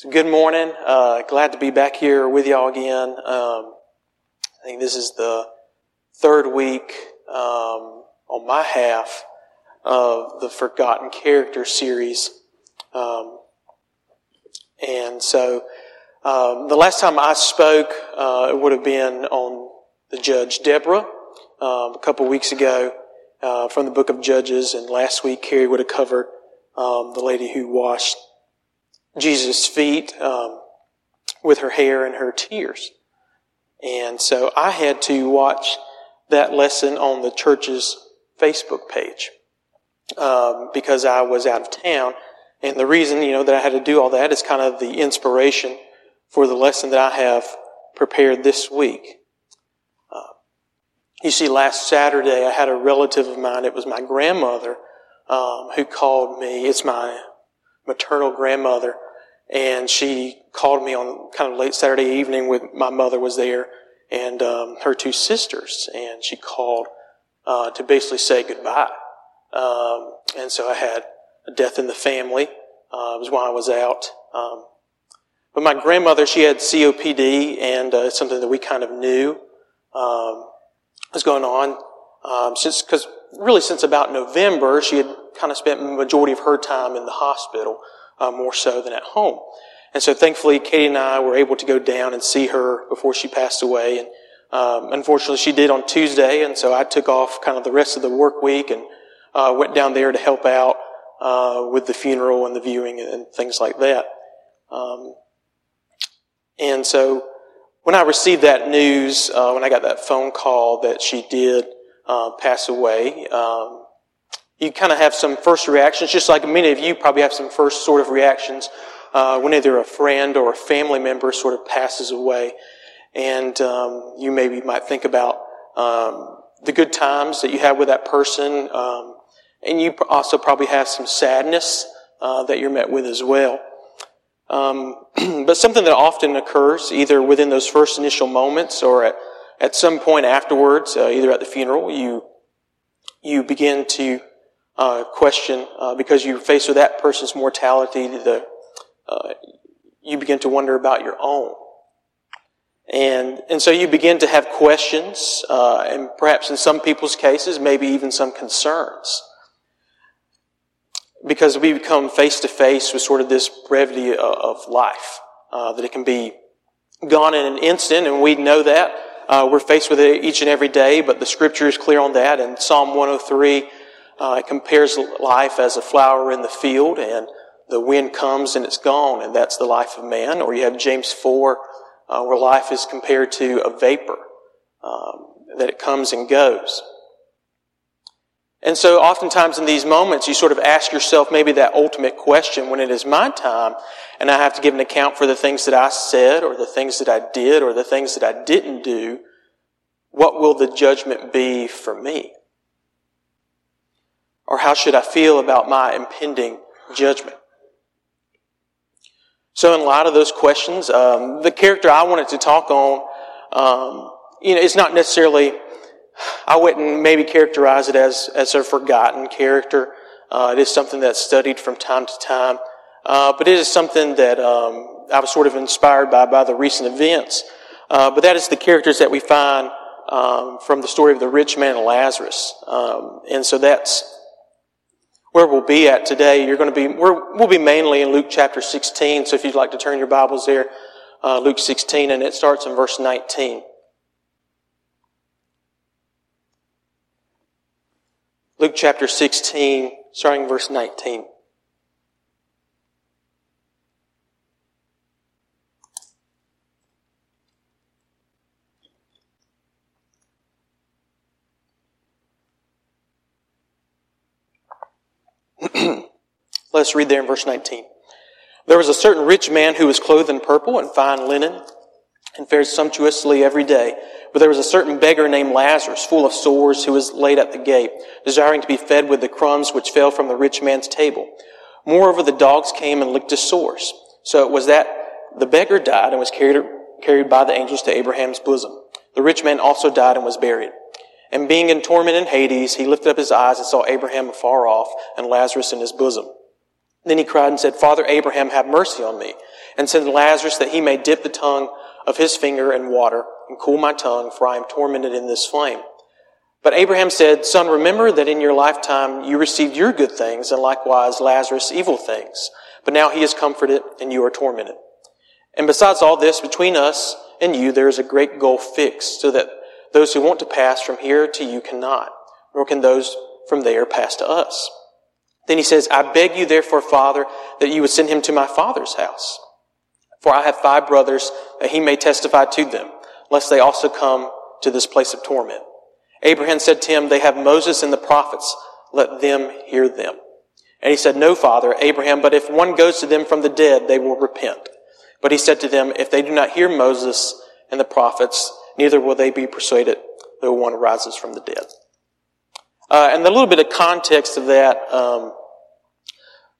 So good morning. Uh, glad to be back here with y'all again. Um, I think this is the third week um, on my half of the Forgotten Character series. Um, and so um, the last time I spoke, uh, it would have been on the judge Deborah um, a couple weeks ago uh, from the book of Judges, and last week Carrie would have covered um, the lady who washed Jesus' feet um, with her hair and her tears. And so I had to watch that lesson on the church's Facebook page um, because I was out of town. And the reason, you know, that I had to do all that is kind of the inspiration for the lesson that I have prepared this week. Uh, you see, last Saturday I had a relative of mine. It was my grandmother um, who called me. It's my maternal grandmother, and she called me on kind of late Saturday evening with my mother was there and um, her two sisters, and she called uh, to basically say goodbye. Um, and so I had a death in the family. Uh, it was while I was out. Um, but my grandmother, she had COPD, and uh, it's something that we kind of knew um, was going on um, since, because really since about November, she had kind of spent the majority of her time in the hospital, uh, more so than at home. And so thankfully, Katie and I were able to go down and see her before she passed away. And um, unfortunately, she did on Tuesday, and so I took off kind of the rest of the work week and uh, went down there to help out uh, with the funeral and the viewing and things like that. Um, and so when I received that news, uh, when I got that phone call that she did uh, pass away, um, you kind of have some first reactions, just like many of you probably have some first sort of reactions uh, when either a friend or a family member sort of passes away. And um, you maybe might think about um, the good times that you have with that person, um, and you also probably have some sadness uh, that you're met with as well. Um, but something that often occurs either within those first initial moments or at, at some point afterwards, uh, either at the funeral, you you begin to uh, question uh, because you're faced with that person's mortality, the uh, you begin to wonder about your own. And, and so you begin to have questions, uh, and perhaps in some people's cases, maybe even some concerns. Because we become face to face with sort of this brevity of life, uh, that it can be gone in an instant, and we know that. Uh, we're faced with it each and every day, but the scripture is clear on that. And Psalm 103 uh, compares life as a flower in the field, and the wind comes and it's gone, and that's the life of man. Or you have James 4, uh, where life is compared to a vapor, um, that it comes and goes. And so oftentimes in these moments, you sort of ask yourself maybe that ultimate question when it is my time and I have to give an account for the things that I said or the things that I did or the things that I didn't do. What will the judgment be for me? Or how should I feel about my impending judgment? So, in light of those questions, um, the character I wanted to talk on, um, you know, it's not necessarily. I wouldn't maybe characterize it as as a forgotten character. Uh, it is something that's studied from time to time, uh, but it is something that um, I was sort of inspired by by the recent events. Uh, but that is the characters that we find um, from the story of the rich man and Lazarus, um, and so that's where we'll be at today. You're going to be, we will be mainly in Luke chapter 16. So if you'd like to turn your Bibles there, uh, Luke 16, and it starts in verse 19. Luke chapter 16, starting verse 19. Let's read there in verse 19. There was a certain rich man who was clothed in purple and fine linen and fared sumptuously every day. But there was a certain beggar named Lazarus, full of sores, who was laid at the gate, desiring to be fed with the crumbs which fell from the rich man's table. Moreover, the dogs came and licked his sores. So it was that the beggar died and was carried, carried by the angels to Abraham's bosom. The rich man also died and was buried. And being in torment in Hades, he lifted up his eyes and saw Abraham afar off and Lazarus in his bosom. Then he cried and said, Father Abraham, have mercy on me, and send Lazarus that he may dip the tongue of his finger in water and cool my tongue, for I am tormented in this flame. But Abraham said, Son, remember that in your lifetime you received your good things, and likewise Lazarus evil things. But now he is comforted, and you are tormented. And besides all this, between us and you there is a great gulf fixed, so that those who want to pass from here to you cannot, nor can those from there pass to us. Then he says, I beg you therefore, Father, that you would send him to my father's house. For I have five brothers, that he may testify to them, lest they also come to this place of torment. Abraham said to him, They have Moses and the prophets, let them hear them. And he said, No, Father, Abraham, but if one goes to them from the dead, they will repent. But he said to them, If they do not hear Moses and the prophets, neither will they be persuaded though one rises from the dead. Uh, and a little bit of context of that, um,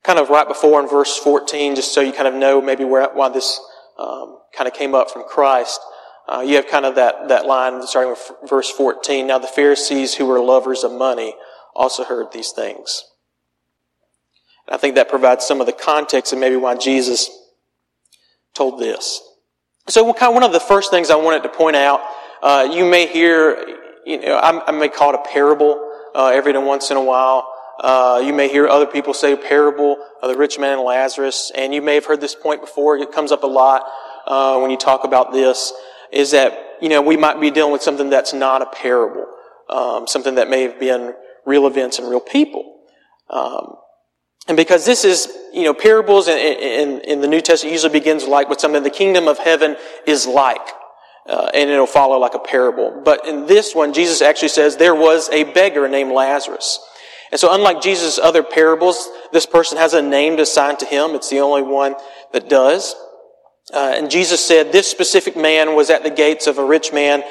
kind of right before in verse 14, just so you kind of know maybe where, why this um, kind of came up from Christ. Uh, you have kind of that, that line starting with verse 14. Now the Pharisees who were lovers of money also heard these things. And I think that provides some of the context and maybe why Jesus told this. So kind of one of the first things I wanted to point out, uh, you may hear, you know, I, I may call it a parable uh, every once in a while. Uh, you may hear other people say parable of the rich man and Lazarus, and you may have heard this point before. It comes up a lot uh, when you talk about this. Is that you know we might be dealing with something that's not a parable, um, something that may have been real events and real people. Um, and because this is, you know, parables in, in, in, the New Testament usually begins like with something the kingdom of heaven is like. Uh, and it'll follow like a parable. But in this one, Jesus actually says there was a beggar named Lazarus. And so unlike Jesus' other parables, this person has a name assigned to him. It's the only one that does. Uh, and Jesus said this specific man was at the gates of a rich man.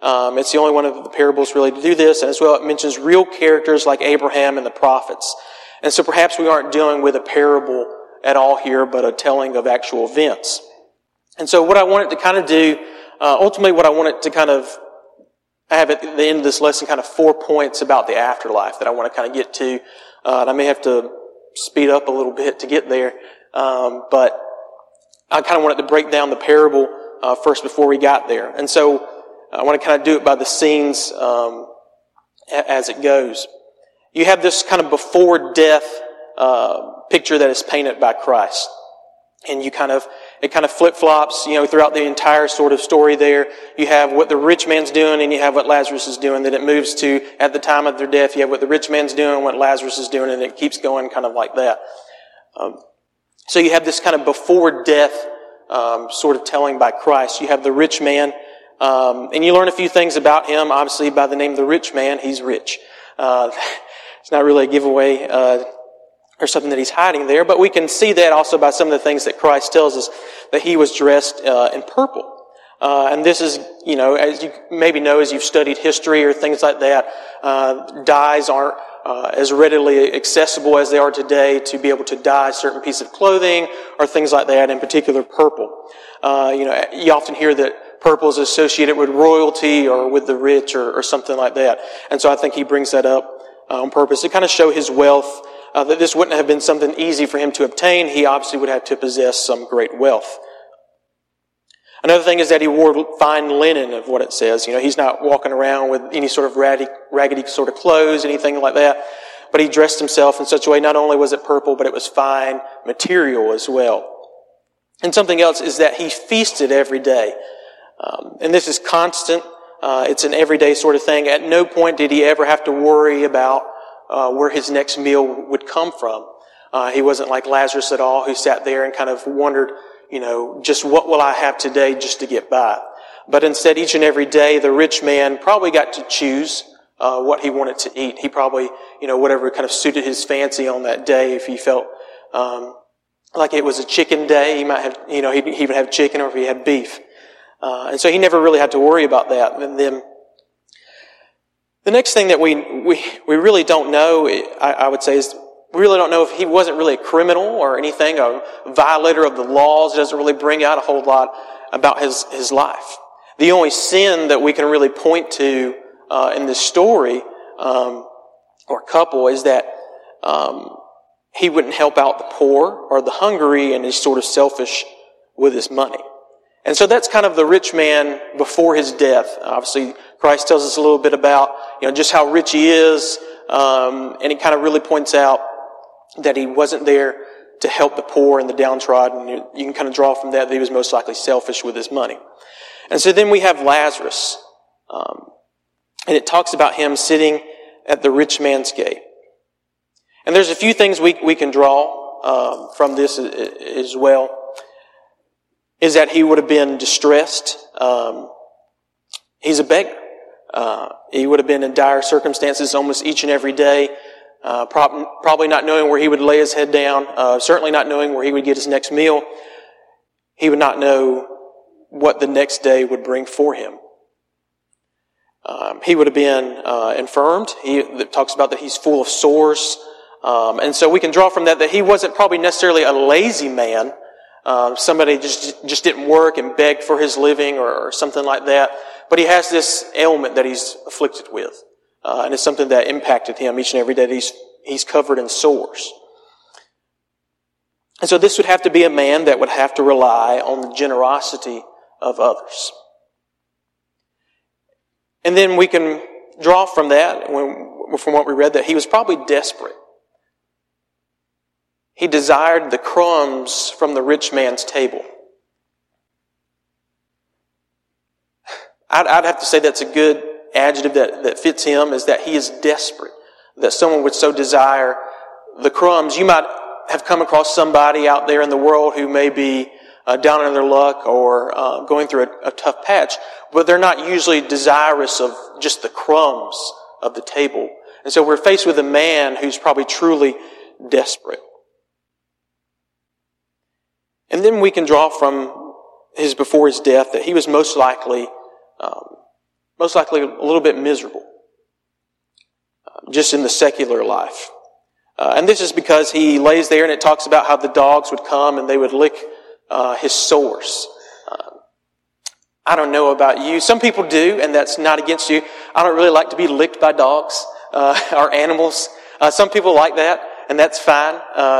Um, it's the only one of the parables really to do this. And as well, it mentions real characters like Abraham and the prophets. And so perhaps we aren't dealing with a parable at all here, but a telling of actual events. And so what I wanted to kind of do, uh, ultimately what I wanted to kind of I have at the end of this lesson kind of four points about the afterlife that I want to kind of get to. Uh, and I may have to speed up a little bit to get there. Um, but I kind of wanted to break down the parable uh, first before we got there. And so I want to kind of do it by the scenes um, as it goes. You have this kind of before death uh, picture that is painted by Christ. And you kind of it kind of flip flops, you know, throughout the entire sort of story there. You have what the rich man's doing and you have what Lazarus is doing. Then it moves to, at the time of their death, you have what the rich man's doing, what Lazarus is doing, and it keeps going kind of like that. Um, so you have this kind of before death um, sort of telling by Christ. You have the rich man, um, and you learn a few things about him. Obviously, by the name of the rich man, he's rich. Uh, it's not really a giveaway. Uh, or something that he's hiding there, but we can see that also by some of the things that Christ tells us that he was dressed uh, in purple. Uh, and this is, you know, as you maybe know as you've studied history or things like that, uh, dyes aren't uh, as readily accessible as they are today to be able to dye certain piece of clothing or things like that, in particular purple. Uh, you know, you often hear that purple is associated with royalty or with the rich or, or something like that. And so I think he brings that up uh, on purpose to kind of show his wealth uh, that this wouldn't have been something easy for him to obtain. He obviously would have to possess some great wealth. Another thing is that he wore fine linen, of what it says. You know, he's not walking around with any sort of raggedy, raggedy sort of clothes, anything like that. But he dressed himself in such a way, not only was it purple, but it was fine material as well. And something else is that he feasted every day. Um, and this is constant. Uh, it's an everyday sort of thing. At no point did he ever have to worry about uh, where his next meal would come from. Uh, he wasn't like Lazarus at all, who sat there and kind of wondered, you know, just what will I have today just to get by. But instead, each and every day, the rich man probably got to choose uh, what he wanted to eat. He probably, you know, whatever kind of suited his fancy on that day, if he felt um, like it was a chicken day. He might have, you know, he, would have chicken or if he had beef. Uh, and so he never really had to worry about that. And then the next thing that we, we, we really don't know, I, I would say, is we really don't know if he wasn't really a criminal or anything, a violator of the laws. It doesn't really bring out a whole lot about his, his life. The only sin that we can really point to uh, in this story um, or couple is that um, he wouldn't help out the poor or the hungry and he's sort of selfish with his money. And so that's kind of the rich man before his death. Obviously, Christ tells us a little bit about, you know, just how rich he is. Um, and he kind of really points out that he wasn't there to help the poor and the downtrodden. You, you can kind of draw from that that he was most likely selfish with his money. And so then we have Lazarus. Um, and it talks about him sitting at the rich man's gate. And there's a few things we, we can draw um, from this as well. Is that he would have been distressed. Um, he's a beggar. Uh, he would have been in dire circumstances almost each and every day. Uh, prob- probably not knowing where he would lay his head down. Uh, certainly not knowing where he would get his next meal. He would not know what the next day would bring for him. Um, he would have been uh, infirmed. He talks about that he's full of sores. Um, and so we can draw from that that he wasn't probably necessarily a lazy man. Uh, somebody just just didn't work and begged for his living or, or, something like that. But he has this ailment that he's afflicted with, uh, and it's something that impacted him each and every day. He's he's covered in sores. And so this would have to be a man that would have to rely on the generosity of others. And then we can draw from that, when, from what we read, that he was probably desperate. He desired the crumbs from the rich man's table. I'd, I'd, have to say that's a good adjective that, that fits him is that he is desperate. That someone would so desire the crumbs. You might have come across somebody out there in the world who may be uh, down on their luck or uh, going through a, a tough patch, but they're not usually desirous of just the crumbs of the table. And so we're faced with a man who's probably truly desperate. And then we can draw from his before his death that he was most likely, um, most likely a little bit miserable, uh, just in the secular life. Uh, and this is because he lays there and it talks about how the dogs would come and they would lick uh, his sores. Uh, I don't know about you. Some people do, and that's not against you. I don't really like to be licked by dogs uh, or animals. Uh, some people like that, and that's fine.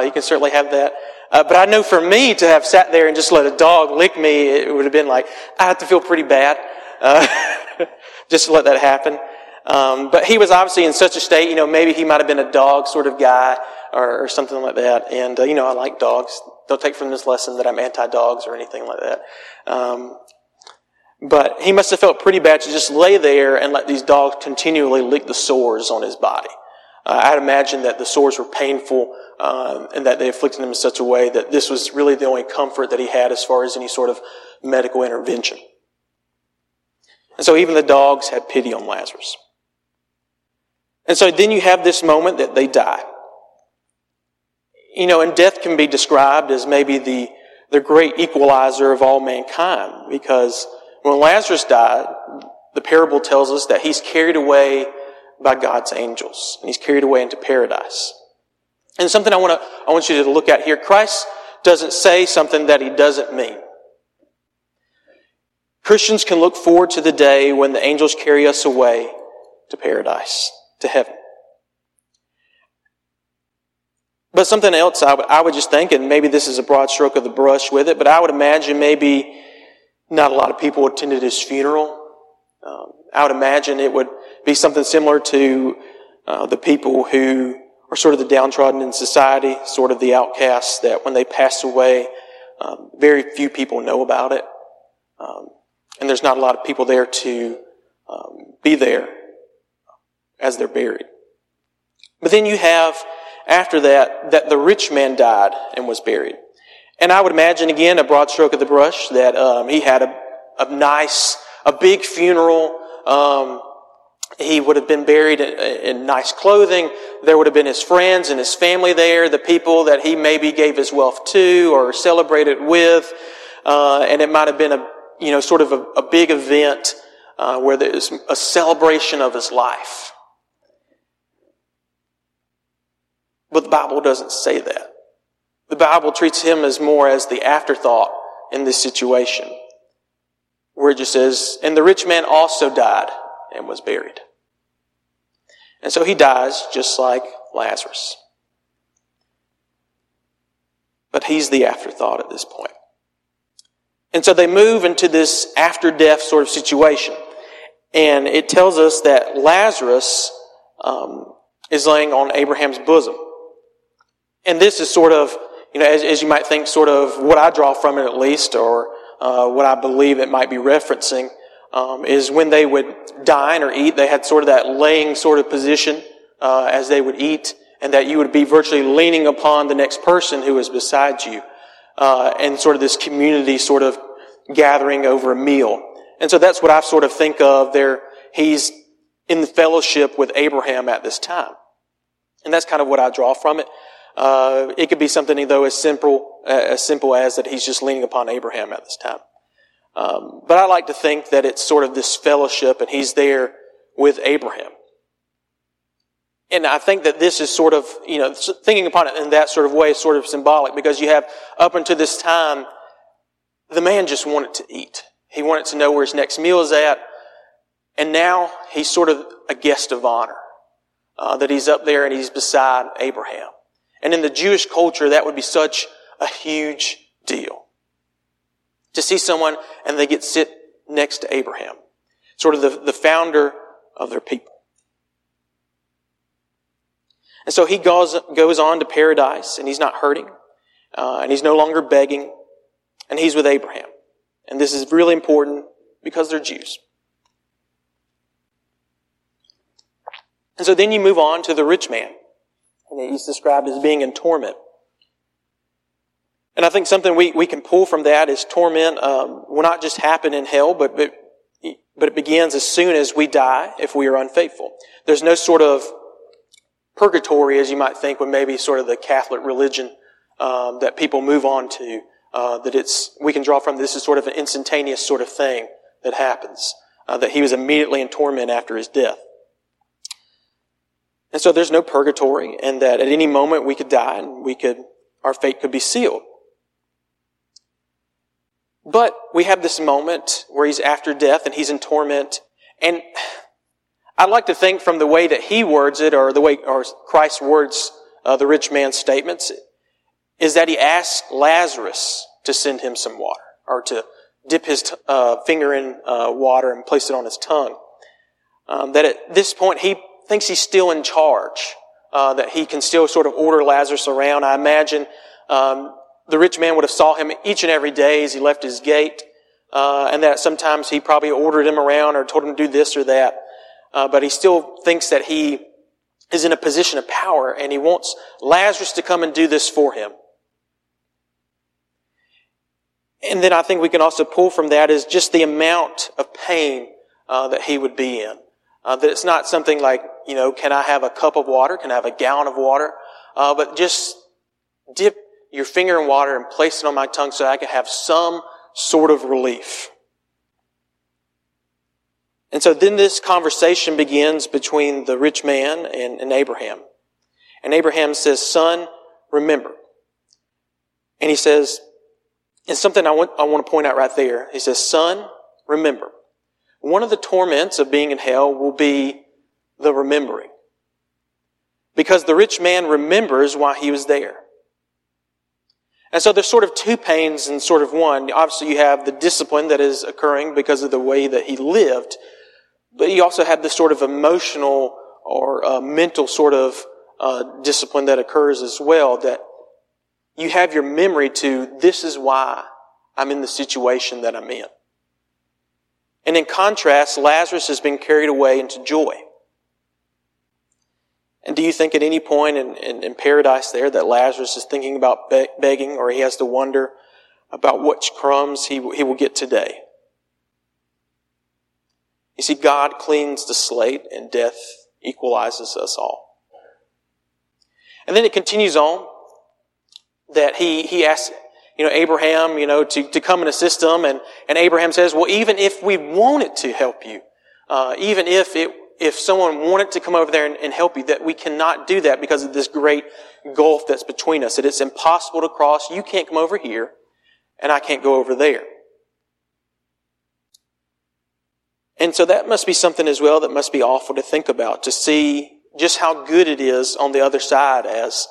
you can certainly have that. Uh, but I know for me to have sat there and just let a dog lick me, it would have been like, I have to feel pretty bad, uh, just to let that happen. Um, but he was obviously in such a state, you know, maybe he might have been a dog sort of guy or, or something like that. And, uh, you know, I like dogs. Don't take from this lesson that I'm anti-dogs or anything like that. Um, but he must have felt pretty bad to just lay there and let these dogs continually lick the sores on his body. Uh, I'd imagine that the sores were painful um, and that they afflicted him in such a way that this was really the only comfort that he had as far as any sort of medical intervention. And so even the dogs had pity on Lazarus. And so then you have this moment that they die. You know, and death can be described as maybe the, the great equalizer of all mankind because when Lazarus died, the parable tells us that he's carried away by God's angels and he's carried away into paradise. And something I want to, I want you to look at here. Christ doesn't say something that he doesn't mean. Christians can look forward to the day when the angels carry us away to paradise, to heaven. But something else I, I would just think, and maybe this is a broad stroke of the brush with it, but I would imagine maybe not a lot of people attended his funeral. Um, I would imagine it would be something similar to uh, the people who are sort of the downtrodden in society, sort of the outcasts that when they pass away, um, very few people know about it. Um, and there's not a lot of people there to um, be there as they're buried. But then you have, after that, that the rich man died and was buried. And I would imagine, again, a broad stroke of the brush, that um, he had a, a nice, a big funeral, um, he would have been buried in, nice clothing. There would have been his friends and his family there, the people that he maybe gave his wealth to or celebrated with. Uh, and it might have been a, you know, sort of a, a big event uh, where there's a celebration of his life. But the Bible doesn't say that. The Bible treats him as more as the afterthought in this situation. Where it just says, and the rich man also died and was buried. And so he dies just like Lazarus. But he's the afterthought at this point. And so they move into this after death sort of situation. And it tells us that Lazarus um, is laying on Abraham's bosom. And this is sort of, you know, as, as you might think, sort of what I draw from it at least, or uh, what I believe it might be referencing, um, is when they would dine or eat, they had sort of that laying sort of position uh, as they would eat, and that you would be virtually leaning upon the next person who is beside you, uh, and sort of this community sort of gathering over a meal. And so that's what I sort of think of there. He's in fellowship with Abraham at this time. And that's kind of what I draw from it. Uh, it could be something though as simple as simple as that he's just leaning upon Abraham at this time. Um, but I like to think that it's sort of this fellowship, and he's there with Abraham. And I think that this is sort of, you know, thinking upon it in that sort of way is sort of symbolic because you have up until this time, the man just wanted to eat. He wanted to know where his next meal is at. And now he's sort of a guest of honor. Uh, that he's up there and he's beside Abraham. And in the Jewish culture, that would be such a huge deal. To see someone and they get sit next to Abraham. Sort of the, the founder of their people. And so he goes, goes on to paradise and he's not hurting. Uh, and he's no longer begging. And he's with Abraham. And this is really important because they're Jews. And so then you move on to the rich man. And he's described as being in torment. And I think something we, we can pull from that is torment um, will not just happen in hell, but, but, but it begins as soon as we die if we are unfaithful. There's no sort of purgatory, as you might think, when maybe sort of the Catholic religion um, that people move on to uh, that it's we can draw from this is sort of an instantaneous sort of thing that happens. Uh, that he was immediately in torment after his death. And so there's no purgatory, and that at any moment we could die and we could our fate could be sealed. But we have this moment where he's after death and he's in torment, and I'd like to think from the way that he words it, or the way or Christ words uh, the rich man's statements, is that he asked Lazarus to send him some water or to dip his t- uh, finger in uh, water and place it on his tongue. Um, that at this point he thinks he's still in charge, uh, that he can still sort of order Lazarus around. I imagine um, the rich man would have saw him each and every day as he left his gate, uh, and that sometimes he probably ordered him around or told him to do this or that. Uh, but he still thinks that he is in a position of power, and he wants Lazarus to come and do this for him. And then I think we can also pull from that is just the amount of pain uh, that he would be in. Uh, that it's not something like, you know, can I have a cup of water? Can I have a gallon of water? Uh, but just dip your finger in water and place it on my tongue so I can have some sort of relief. And so then this conversation begins between the rich man and, and Abraham. And Abraham says, son, remember. And he says, and something I want, I want to point out right there. He says, son, remember. One of the torments of being in hell will be the remembering. Because the rich man remembers why he was there. And so there's sort of two pains in sort of one. Obviously you have the discipline that is occurring because of the way that he lived, but you also have the sort of emotional or uh, mental sort of uh, discipline that occurs as well that you have your memory to this is why I'm in the situation that I'm in. And in contrast, Lazarus has been carried away into joy. And do you think at any point in, in, in paradise there that Lazarus is thinking about be- begging or he has to wonder about which crumbs he, he will get today? You see, God cleans the slate and death equalizes us all. And then it continues on that he, he asks, you know, Abraham, you know, to, to come and assist them. And, and Abraham says, well, even if we wanted to help you, uh, even if it, if someone wanted to come over there and, and help you, that we cannot do that because of this great gulf that's between us, that it's impossible to cross. You can't come over here and I can't go over there. And so that must be something as well that must be awful to think about, to see just how good it is on the other side as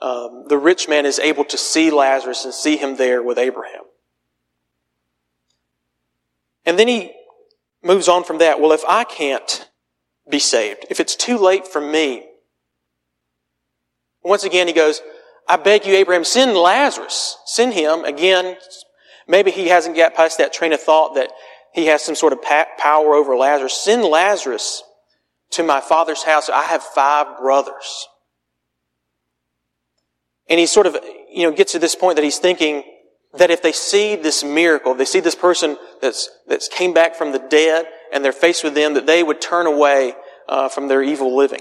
um, the rich man is able to see Lazarus and see him there with Abraham. And then he moves on from that. Well, if I can't be saved, if it's too late for me, once again he goes, I beg you, Abraham, send Lazarus. Send him. Again, maybe he hasn't got past that train of thought that he has some sort of power over Lazarus. Send Lazarus to my father's house. I have five brothers. And he sort of, you know, gets to this point that he's thinking that if they see this miracle, if they see this person that's, that's came back from the dead and they're faced with them, that they would turn away uh, from their evil living.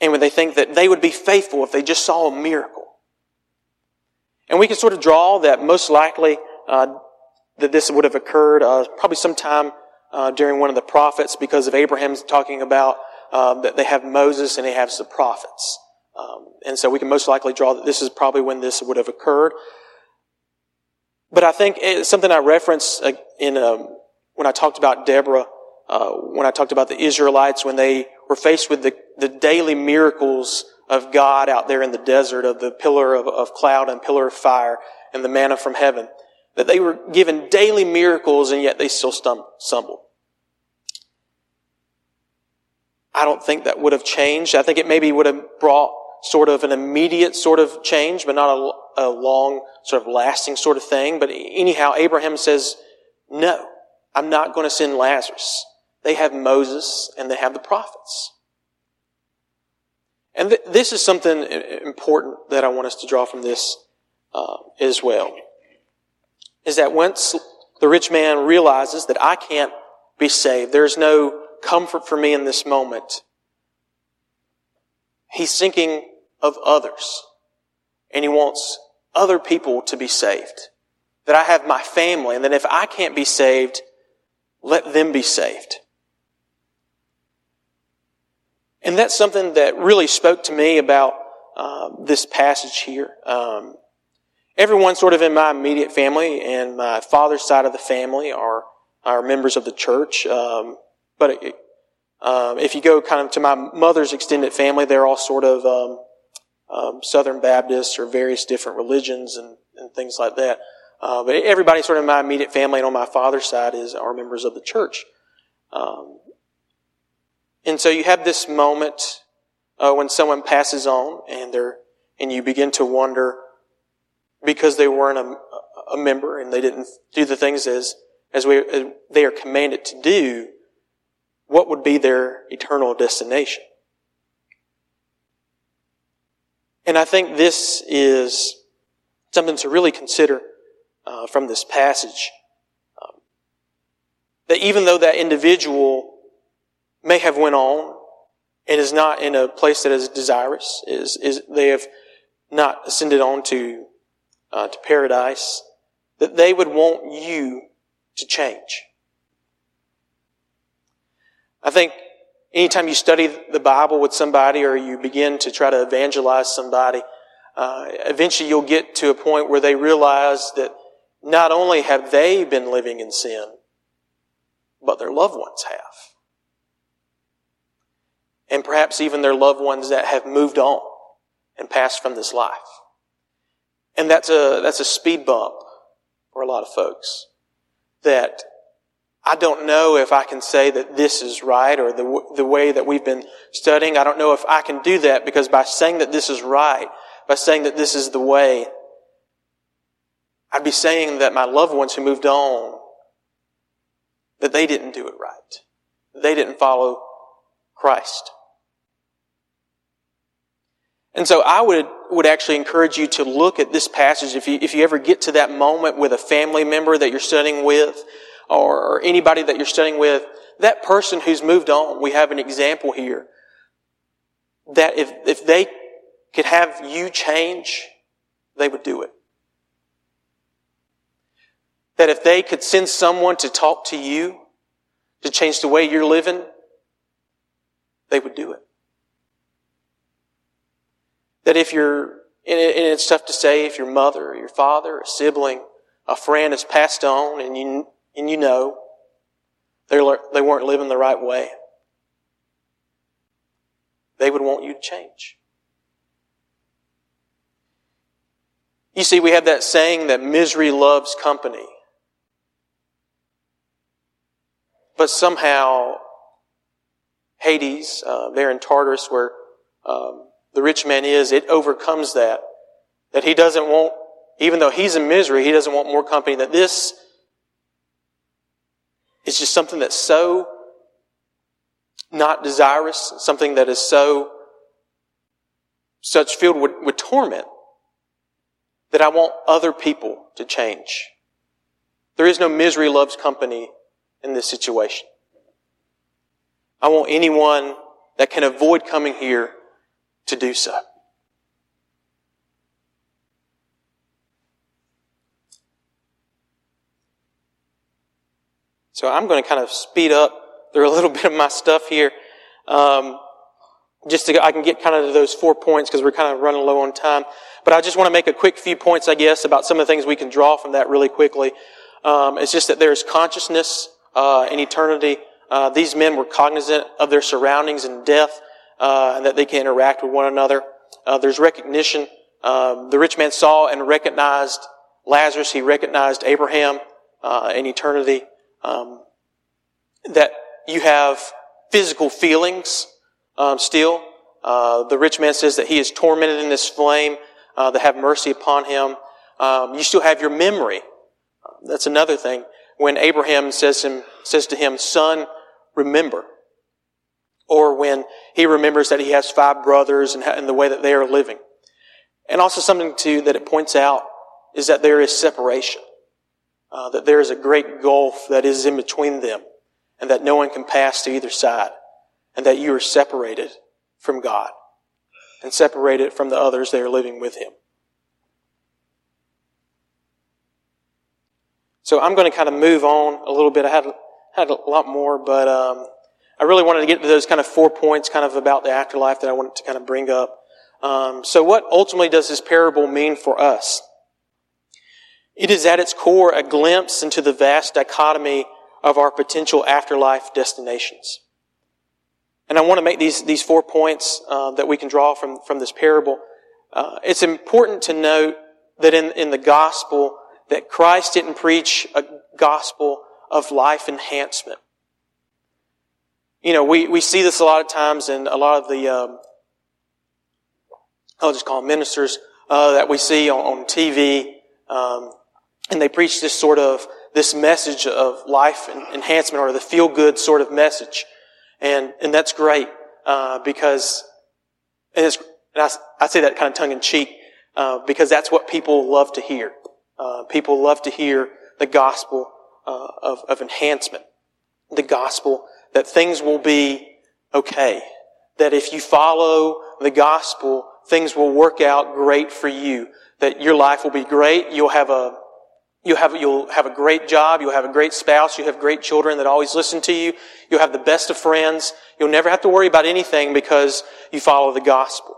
And when they think that they would be faithful if they just saw a miracle. And we can sort of draw that most likely uh, that this would have occurred uh, probably sometime uh, during one of the prophets because of Abraham's talking about uh, that they have Moses and they have the prophets. Um, and so we can most likely draw that this is probably when this would have occurred. But I think it's something I referenced uh, in um, when I talked about Deborah, uh, when I talked about the Israelites when they were faced with the, the daily miracles of God out there in the desert of the pillar of, of cloud and pillar of fire and the manna from heaven. That they were given daily miracles and yet they still stumbled. I don't think that would have changed. I think it maybe would have brought sort of an immediate sort of change, but not a, a long, sort of lasting sort of thing. But anyhow, Abraham says, no, I'm not going to send Lazarus. They have Moses and they have the prophets. And th- this is something important that I want us to draw from this uh, as well. Is that once the rich man realizes that I can't be saved, there's no comfort for me in this moment, he's thinking of others. And he wants other people to be saved. That I have my family, and that if I can't be saved, let them be saved. And that's something that really spoke to me about uh, this passage here. Um, everyone sort of in my immediate family and my father's side of the family are, are members of the church. Um, but it, um, if you go kind of to my mother's extended family, they're all sort of um, Southern Baptists or various different religions and, and things like that. Uh, but everybody sort of in my immediate family and on my father's side is are members of the church. Um, and so you have this moment uh, when someone passes on and they're and you begin to wonder because they weren't a, a member and they didn't do the things as as we as they are commanded to do, what would be their eternal destination? And I think this is something to really consider uh, from this passage. Um, that even though that individual may have went on and is not in a place that is desirous, is, is they have not ascended on to, uh, to paradise, that they would want you to change. I think anytime you study the Bible with somebody or you begin to try to evangelize somebody, uh, eventually you'll get to a point where they realize that not only have they been living in sin, but their loved ones have. And perhaps even their loved ones that have moved on and passed from this life. And that's a, that's a speed bump for a lot of folks. That I don't know if I can say that this is right or the, the way that we've been studying. I don't know if I can do that because by saying that this is right, by saying that this is the way, I'd be saying that my loved ones who moved on, that they didn't do it right. They didn't follow Christ. And so I would, would actually encourage you to look at this passage if you, if you ever get to that moment with a family member that you're studying with, or, anybody that you're studying with, that person who's moved on, we have an example here that if, if they could have you change, they would do it. That if they could send someone to talk to you, to change the way you're living, they would do it. That if you're, and it's tough to say if your mother your father, a sibling, a friend has passed on and you, and you know they weren't living the right way, they would want you to change. You see, we have that saying that misery loves company. But somehow, Hades, uh, there in Tartarus, where um, the rich man is, it overcomes that. That he doesn't want, even though he's in misery, he doesn't want more company. That this is just something that's so not desirous, something that is so, such filled with, with torment, that I want other people to change. There is no misery loves company in this situation. I want anyone that can avoid coming here to do so. So I'm going to kind of speed up through a little bit of my stuff here. Um, just to, I can get kind of to those four points because we're kind of running low on time. But I just want to make a quick few points, I guess, about some of the things we can draw from that really quickly. Um, it's just that there's consciousness uh, in eternity. Uh, these men were cognizant of their surroundings and death uh, and that they can interact with one another. Uh, there's recognition. Um, the rich man saw and recognized Lazarus. He recognized Abraham uh, in eternity. Um, that you have physical feelings um, still. Uh, the rich man says that he is tormented in this flame. Uh, that have mercy upon him. Um, you still have your memory. That's another thing. When Abraham says him says to him, "Son, remember." or when he remembers that he has five brothers and, and the way that they are living. And also something too that it points out is that there is separation, uh, that there is a great gulf that is in between them, and that no one can pass to either side, and that you are separated from God and separated from the others that are living with Him. So I'm going to kind of move on a little bit. I had had a lot more, but um, I really wanted to get to those kind of four points kind of about the afterlife that I wanted to kind of bring up. Um, so what ultimately does this parable mean for us? It is at its core a glimpse into the vast dichotomy of our potential afterlife destinations. And I want to make these, these four points uh, that we can draw from, from this parable. Uh, it's important to note that in, in the gospel, that Christ didn't preach a gospel of life enhancement you know, we, we see this a lot of times in a lot of the, um, I'll just call them ministers, uh, that we see on, on TV. Um, and they preach this sort of, this message of life enhancement or the feel good sort of message. And, and that's great, uh, because, and, it's, and I, I say that kind of tongue in cheek, uh, because that's what people love to hear. Uh, people love to hear the gospel, uh, of, of enhancement. The gospel that things will be okay. That if you follow the gospel, things will work out great for you. That your life will be great. You'll have a, you'll have, you'll have a great job. You'll have a great spouse. You have great children that always listen to you. You'll have the best of friends. You'll never have to worry about anything because you follow the gospel.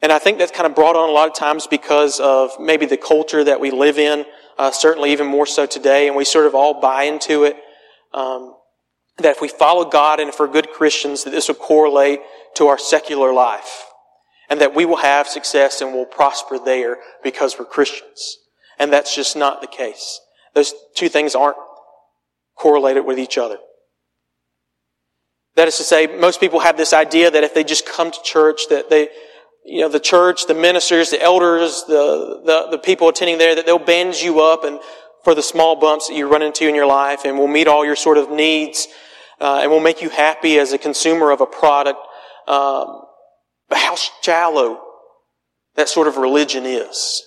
And I think that's kind of brought on a lot of times because of maybe the culture that we live in, uh, certainly even more so today, and we sort of all buy into it um, that if we follow God and if we're good Christians, that this will correlate to our secular life. And that we will have success and will prosper there because we're Christians. And that's just not the case. Those two things aren't correlated with each other. That is to say, most people have this idea that if they just come to church, that they, you know, the church, the ministers, the elders, the, the, the people attending there, that they'll bend you up and for the small bumps that you run into in your life and will meet all your sort of needs uh, and will make you happy as a consumer of a product. Um, how shallow that sort of religion is.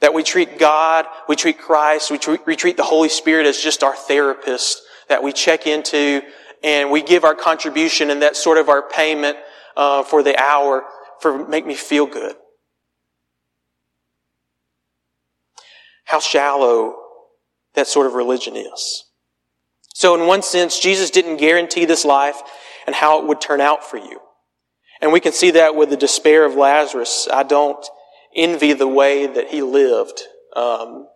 That we treat God, we treat Christ, we treat, we treat the Holy Spirit as just our therapist that we check into and we give our contribution and that's sort of our payment uh, for the hour for make me feel good. How shallow that sort of religion is. So in one sense, Jesus didn't guarantee this life and how it would turn out for you. And we can see that with the despair of Lazarus. I don't envy the way that he lived. Um,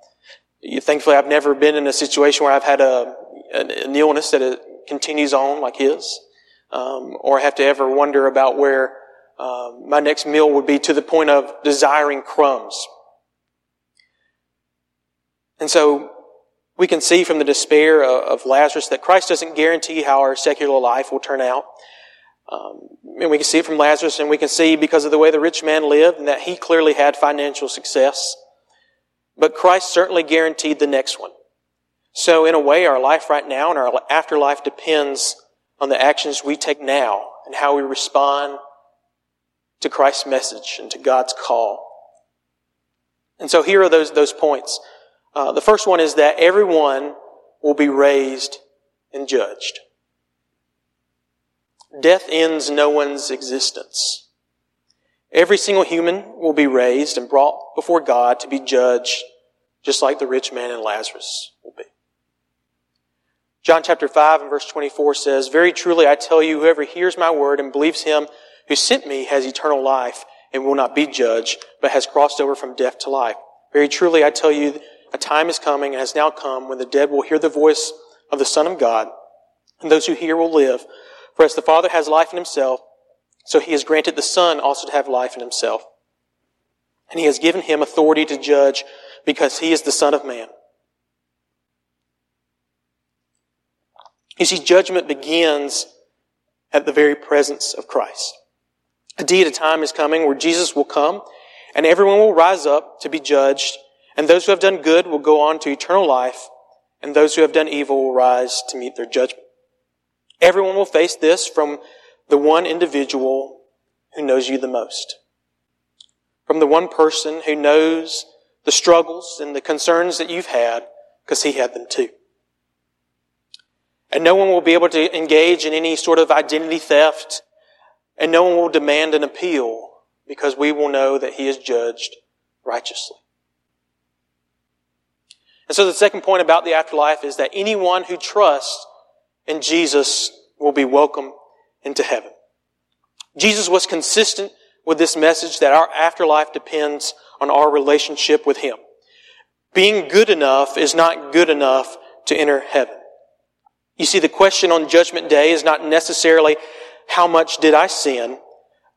thankfully, I've never been in a situation where I've had a, an illness that continues on like his, um, or have to ever wonder about where um, my next meal would be to the point of desiring crumbs. And so we can see from the despair of Lazarus that Christ doesn't guarantee how our secular life will turn out. Um, and we can see it from Lazarus, and we can see because of the way the rich man lived, and that he clearly had financial success. But Christ certainly guaranteed the next one. So in a way, our life right now and our afterlife depends on the actions we take now and how we respond to Christ's message and to God's call. And so here are those, those points. Uh, the first one is that everyone will be raised and judged. Death ends no one's existence. Every single human will be raised and brought before God to be judged, just like the rich man and Lazarus will be. John chapter 5 and verse 24 says, Very truly I tell you, whoever hears my word and believes him who sent me has eternal life and will not be judged, but has crossed over from death to life. Very truly I tell you, a time is coming and has now come when the dead will hear the voice of the Son of God, and those who hear will live. For as the Father has life in himself, so he has granted the Son also to have life in himself. And he has given him authority to judge because he is the Son of Man. You see, judgment begins at the very presence of Christ. Indeed, a time is coming where Jesus will come and everyone will rise up to be judged and those who have done good will go on to eternal life and those who have done evil will rise to meet their judgment. Everyone will face this from the one individual who knows you the most. From the one person who knows the struggles and the concerns that you've had because he had them too. And no one will be able to engage in any sort of identity theft and no one will demand an appeal because we will know that he is judged righteously. And so the second point about the afterlife is that anyone who trusts in Jesus will be welcome into heaven. Jesus was consistent with this message that our afterlife depends on our relationship with Him. Being good enough is not good enough to enter heaven. You see, the question on Judgment Day is not necessarily how much did I sin,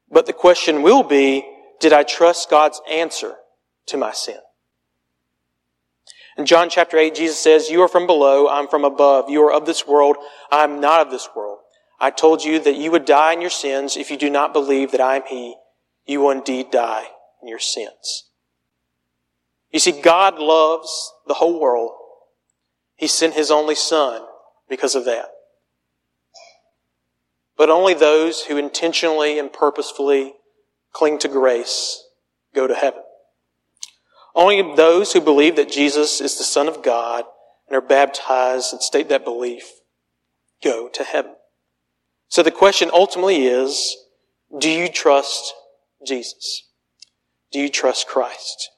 but the question will be, did I trust God's answer to my sin? In John chapter 8, Jesus says, You are from below, I'm from above. You are of this world, I'm not of this world. I told you that you would die in your sins if you do not believe that I am He. You will indeed die in your sins. You see, God loves the whole world. He sent His only Son because of that. But only those who intentionally and purposefully cling to grace go to heaven. Only those who believe that Jesus is the Son of God and are baptized and state that belief go to heaven. So the question ultimately is, do you trust Jesus? Do you trust Christ?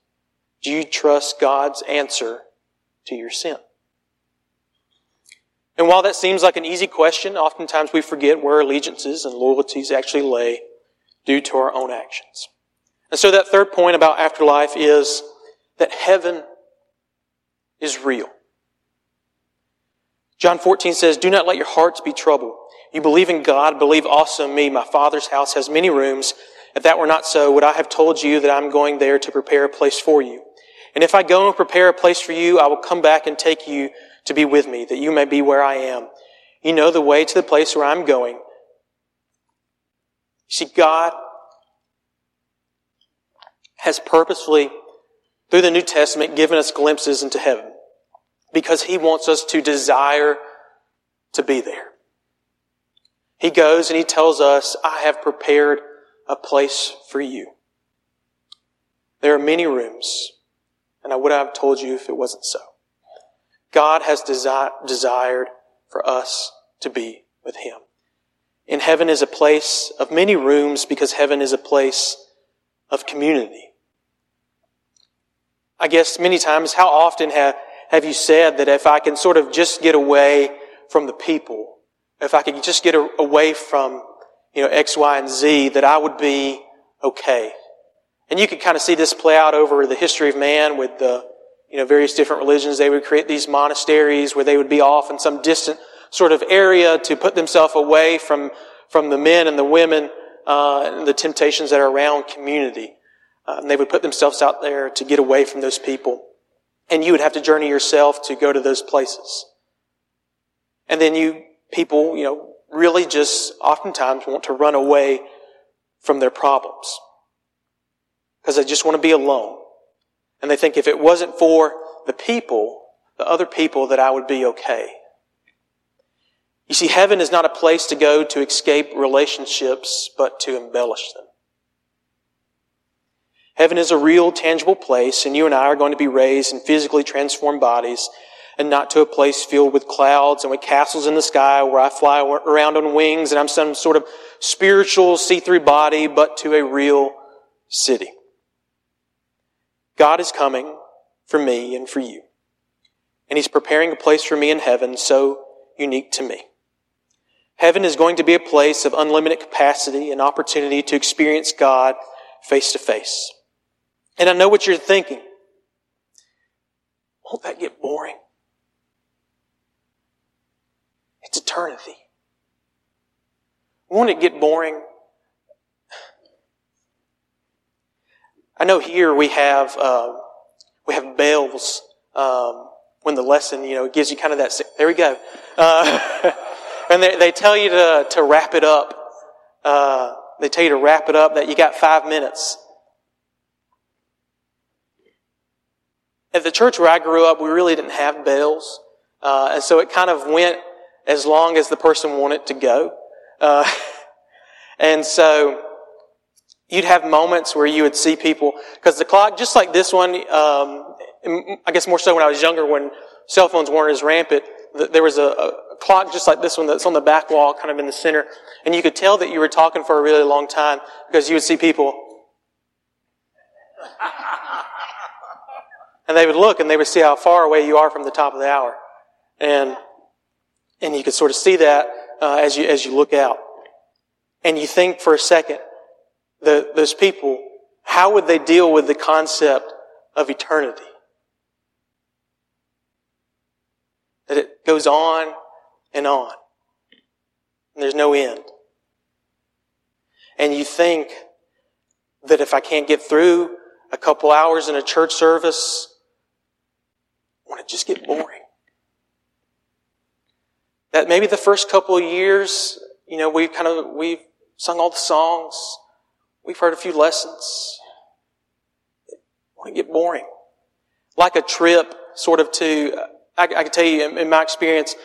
Do you trust God's answer to your sin? And while that seems like an easy question, oftentimes we forget where allegiances and loyalties actually lay due to our own actions. And so that third point about afterlife is that heaven is real. John 14 says, Do not let your hearts be troubled. You believe in God, believe also in me. My Father's house has many rooms. If that were not so, would I have told you that I'm going there to prepare a place for you? And if I go and prepare a place for you, I will come back and take you to be with me, that you may be where I am. You know the way to the place where I'm going. See, God has purposefully through the New Testament, given us glimpses into heaven because he wants us to desire to be there. He goes and he tells us, I have prepared a place for you. There are many rooms, and I would have told you if it wasn't so. God has desi- desired for us to be with Him. In heaven is a place of many rooms because heaven is a place of community. I guess many times, how often have, have you said that if I can sort of just get away from the people, if I could just get away from, you know, X, Y, and Z, that I would be okay. And you can kind of see this play out over the history of man with the, you know, various different religions. They would create these monasteries where they would be off in some distant sort of area to put themselves away from, from the men and the women, uh, and the temptations that are around community. Uh, and they would put themselves out there to get away from those people. And you would have to journey yourself to go to those places. And then you, people, you know, really just oftentimes want to run away from their problems. Because they just want to be alone. And they think if it wasn't for the people, the other people, that I would be okay. You see, heaven is not a place to go to escape relationships, but to embellish them. Heaven is a real, tangible place, and you and I are going to be raised in physically transformed bodies and not to a place filled with clouds and with castles in the sky where I fly around on wings and I'm some sort of spiritual see-through body, but to a real city. God is coming for me and for you. And He's preparing a place for me in heaven so unique to me. Heaven is going to be a place of unlimited capacity and opportunity to experience God face to face. And I know what you're thinking. Won't that get boring? It's eternity. Won't it get boring? I know here we have uh, we have bells um, when the lesson you know gives you kind of that. There we go, uh, and they, they tell you to to wrap it up. Uh, they tell you to wrap it up. That you got five minutes. At the church where I grew up, we really didn't have bells, uh, and so it kind of went as long as the person wanted to go. Uh, and so you'd have moments where you would see people, because the clock, just like this one, um, I guess more so when I was younger, when cell phones weren't as rampant, there was a, a, clock just like this one that's on the back wall, kind of in the center, and you could tell that you were talking for a really long time because you would see people. And they would look and they would see how far away you are from the top of the hour. And and you could sort of see that uh, as you as you look out, and you think for a second, the, those people, how would they deal with the concept of eternity? That it goes on and on, and there's no end. And you think that if I can't get through a couple hours in a church service, won't it just get boring? that maybe the first couple of years, you know, we've kind of, we've sung all the songs. We've heard a few lessons. It won't get boring. Like a trip sort of to, I, I can tell you in, in my experience,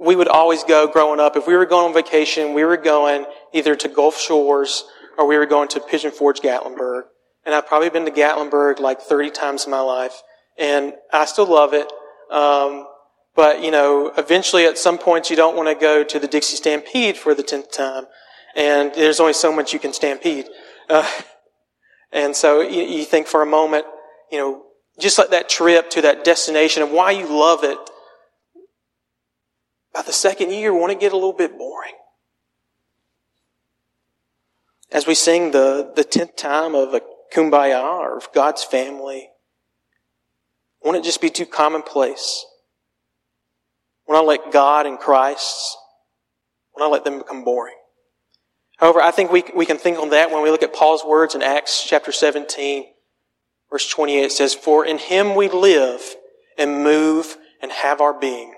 we would always go growing up. If we were going on vacation, we were going either to Gulf Shores or we were going to Pigeon Forge, Gatlinburg. And I've probably been to Gatlinburg like 30 times in my life. And I still love it. Um, but, you know, eventually at some point you don't want to go to the Dixie Stampede for the tenth time. And there's only so much you can stampede. Uh, and so you, you think for a moment, you know, just like that trip to that destination and why you love it, by the second year, won't it get a little bit boring? As we sing the, the tenth time of a kumbaya or of God's family, won't it just be too commonplace? When I let God and Christ, when I let them become boring. However, I think we, we can think on that when we look at Paul's words in Acts chapter 17, verse 28. It says, For in him we live and move and have our being.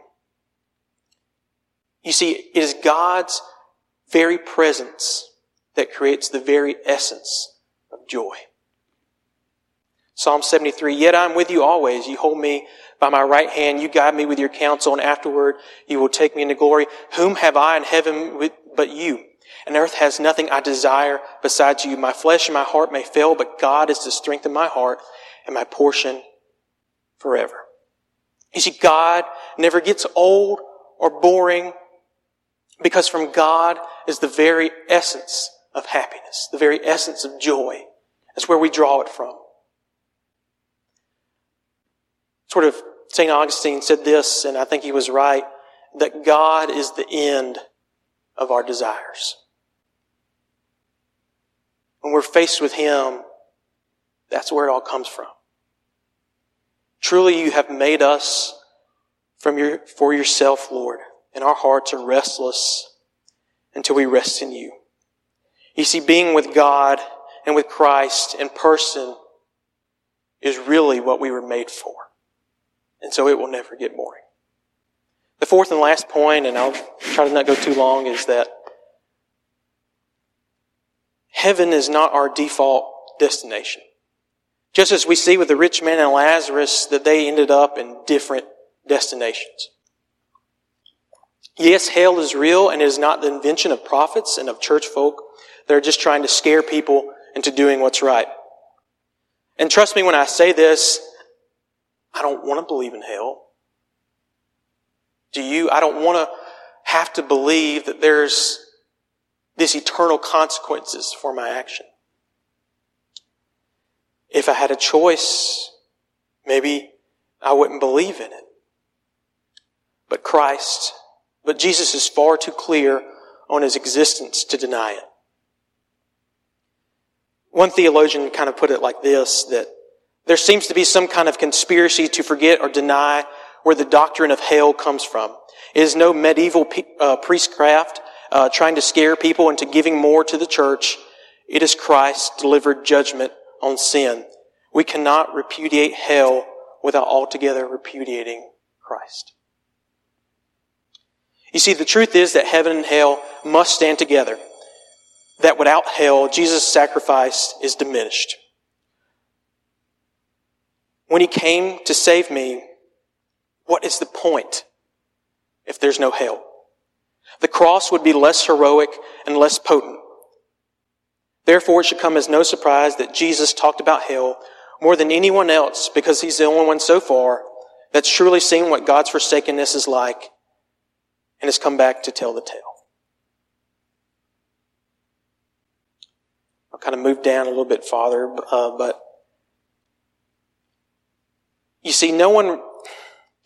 You see, it is God's very presence that creates the very essence of joy. Psalm 73, Yet I am with you always. You hold me by my right hand. You guide me with your counsel, and afterward you will take me into glory. Whom have I in heaven but you? And earth has nothing I desire besides you. My flesh and my heart may fail, but God is the strength of my heart and my portion forever. You see, God never gets old or boring because from God is the very essence of happiness, the very essence of joy. That's where we draw it from. Sort of St. Augustine said this, and I think he was right, that God is the end of our desires. When we're faced with Him, that's where it all comes from. Truly, you have made us from your, for yourself, Lord, and our hearts are restless until we rest in you. You see, being with God and with Christ in person is really what we were made for. And so it will never get boring. The fourth and last point, and I'll try to not go too long, is that heaven is not our default destination. Just as we see with the rich man and Lazarus that they ended up in different destinations. Yes, hell is real and it is not the invention of prophets and of church folk. They're just trying to scare people into doing what's right. And trust me when I say this, I don't want to believe in hell. Do you? I don't want to have to believe that there's this eternal consequences for my action. If I had a choice, maybe I wouldn't believe in it. But Christ, but Jesus is far too clear on his existence to deny it. One theologian kind of put it like this, that there seems to be some kind of conspiracy to forget or deny where the doctrine of hell comes from. It is no medieval uh, priestcraft uh, trying to scare people into giving more to the church. It is Christ delivered judgment on sin. We cannot repudiate hell without altogether repudiating Christ. You see, the truth is that heaven and hell must stand together. That without hell, Jesus' sacrifice is diminished. When he came to save me, what is the point if there's no hell? The cross would be less heroic and less potent. Therefore, it should come as no surprise that Jesus talked about hell more than anyone else because he's the only one so far that's truly seen what God's forsakenness is like and has come back to tell the tale. I'll kind of move down a little bit farther, uh, but you see, no one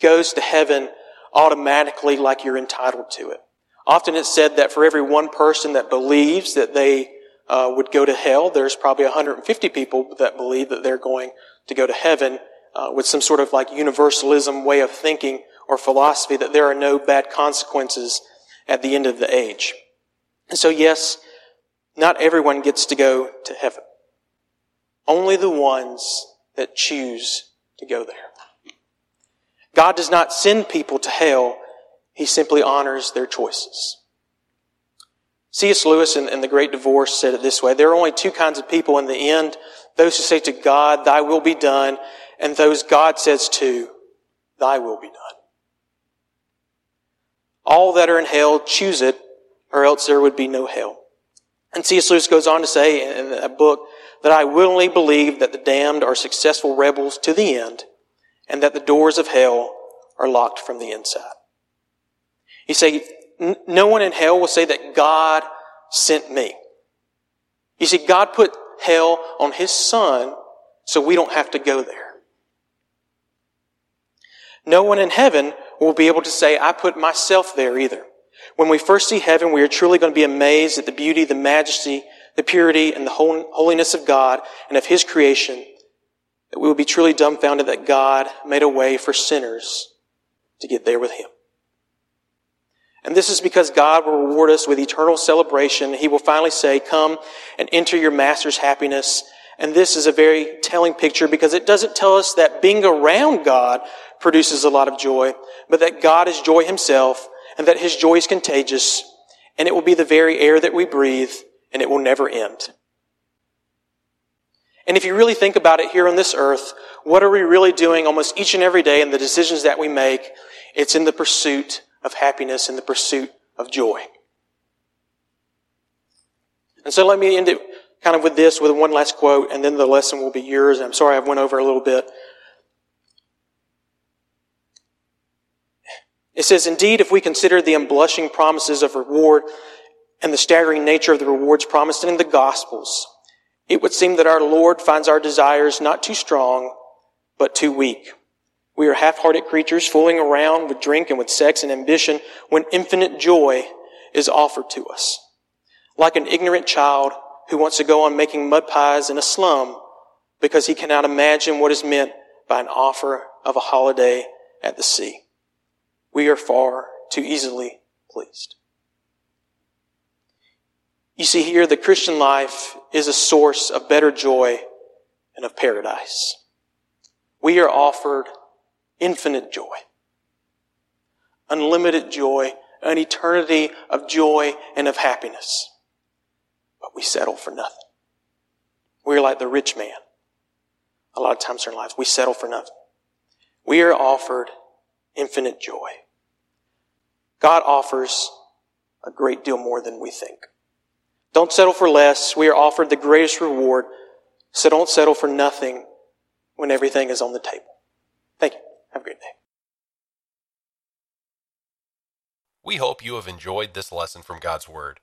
goes to heaven automatically like you're entitled to it. Often it's said that for every one person that believes that they uh, would go to hell, there's probably 150 people that believe that they're going to go to heaven uh, with some sort of like universalism way of thinking or philosophy that there are no bad consequences at the end of the age. And so yes, not everyone gets to go to heaven. Only the ones that choose to go there. God does not send people to hell. He simply honors their choices. C.S. Lewis in, in, The Great Divorce said it this way. There are only two kinds of people in the end. Those who say to God, thy will be done, and those God says to, thy will be done. All that are in hell choose it, or else there would be no hell. And C.S. Lewis goes on to say in a book that I willingly believe that the damned are successful rebels to the end, and that the doors of hell are locked from the inside. You say, no one in hell will say that God sent me. You see, God put hell on His Son so we don't have to go there. No one in heaven will be able to say, I put myself there either. When we first see heaven, we are truly going to be amazed at the beauty, the majesty, the purity, and the holiness of God and of His creation that we will be truly dumbfounded that God made a way for sinners to get there with Him. And this is because God will reward us with eternal celebration. He will finally say, come and enter your master's happiness. And this is a very telling picture because it doesn't tell us that being around God produces a lot of joy, but that God is joy himself and that his joy is contagious and it will be the very air that we breathe and it will never end. And if you really think about it here on this earth, what are we really doing almost each and every day in the decisions that we make? It's in the pursuit of happiness, in the pursuit of joy. And so let me end it kind of with this, with one last quote, and then the lesson will be yours. I'm sorry I went over a little bit. It says, Indeed, if we consider the unblushing promises of reward and the staggering nature of the rewards promised in the Gospels, it would seem that our Lord finds our desires not too strong, but too weak. We are half-hearted creatures fooling around with drink and with sex and ambition when infinite joy is offered to us. Like an ignorant child who wants to go on making mud pies in a slum because he cannot imagine what is meant by an offer of a holiday at the sea. We are far too easily pleased. You see here, the Christian life is a source of better joy and of paradise. We are offered infinite joy, unlimited joy, an eternity of joy and of happiness. But we settle for nothing. We're like the rich man. A lot of times in our lives, we settle for nothing. We are offered infinite joy. God offers a great deal more than we think. Don't settle for less. We are offered the greatest reward. So don't settle for nothing when everything is on the table. Thank you. Have a great day. We hope you have enjoyed this lesson from God's Word.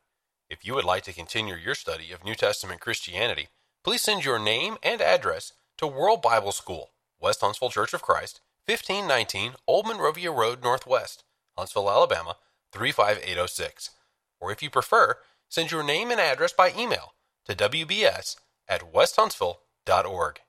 If you would like to continue your study of New Testament Christianity, please send your name and address to World Bible School, West Huntsville Church of Christ, 1519 Old Monrovia Road Northwest, Huntsville, Alabama 35806. Or if you prefer, send your name and address by email to wbs at westhuntsville.org.